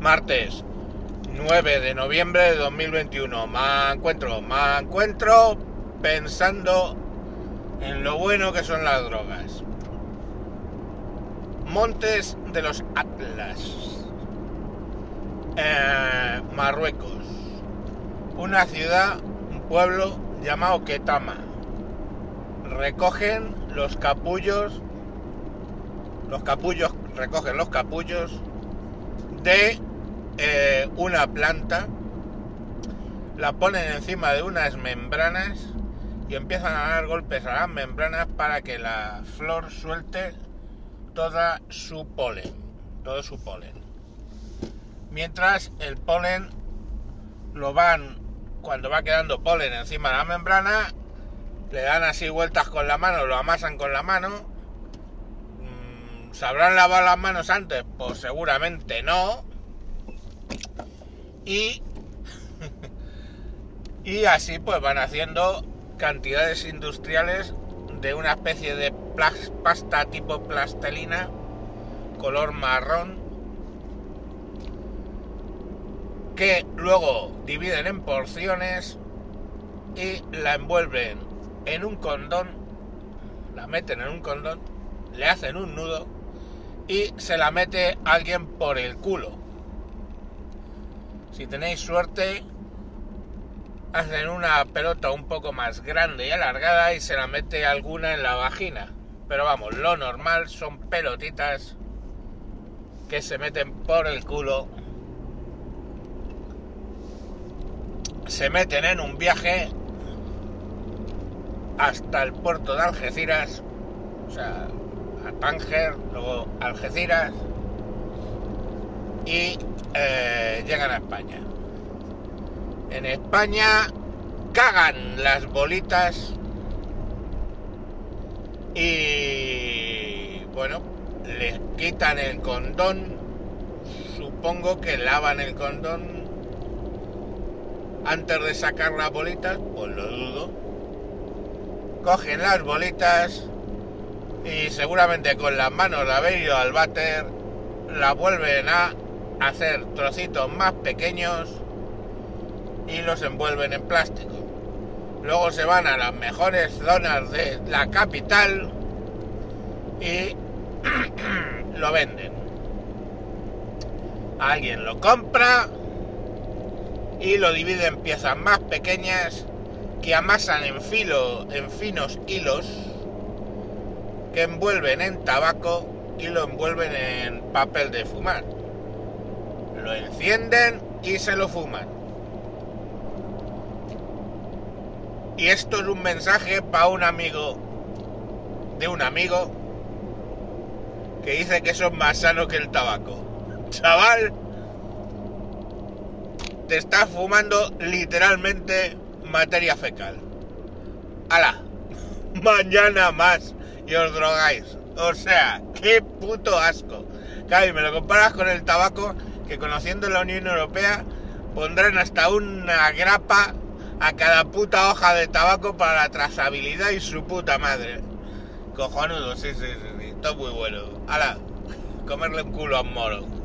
Martes 9 de noviembre de 2021. Me encuentro, me encuentro pensando en lo bueno que son las drogas. Montes de los Atlas. Eh, Marruecos. Una ciudad, un pueblo llamado Ketama. Recogen los capullos. Los capullos recogen los capullos de eh, una planta, la ponen encima de unas membranas y empiezan a dar golpes a las membranas para que la flor suelte toda su polen, todo su polen. Mientras el polen lo van, cuando va quedando polen encima de la membrana, le dan así vueltas con la mano, lo amasan con la mano. Mm, ¿Se habrán lavado las manos antes? Pues seguramente no. Y, y así pues van haciendo cantidades industriales de una especie de pasta tipo plastelina, color marrón, que luego dividen en porciones y la envuelven en un condón, la meten en un condón, le hacen un nudo y se la mete alguien por el culo. Si tenéis suerte, hacen una pelota un poco más grande y alargada y se la mete alguna en la vagina. Pero vamos, lo normal son pelotitas que se meten por el culo. Se meten en un viaje hasta el puerto de Algeciras, o sea, a Tánger, luego Algeciras y eh, llegan a España. En España cagan las bolitas y bueno, les quitan el condón, supongo que lavan el condón antes de sacar las bolitas, pues lo dudo. Cogen las bolitas y seguramente con las manos de haber ido al váter la vuelven a hacer trocitos más pequeños y los envuelven en plástico. Luego se van a las mejores zonas de la capital y lo venden. Alguien lo compra y lo divide en piezas más pequeñas que amasan en filo, en finos hilos, que envuelven en tabaco y lo envuelven en papel de fumar. Lo encienden y se lo fuman. Y esto es un mensaje para un amigo de un amigo que dice que eso es más sano que el tabaco. Chaval, te estás fumando literalmente materia fecal. ¡Hala! Mañana más y os drogáis. O sea, qué puto asco. Claro, me lo comparas con el tabaco, que conociendo la Unión Europea pondrán hasta una grapa a cada puta hoja de tabaco para la trazabilidad y su puta madre. Cojonudo, sí, sí, sí, sí. Todo muy bueno. ¡Hala! Comerle un culo a un moro.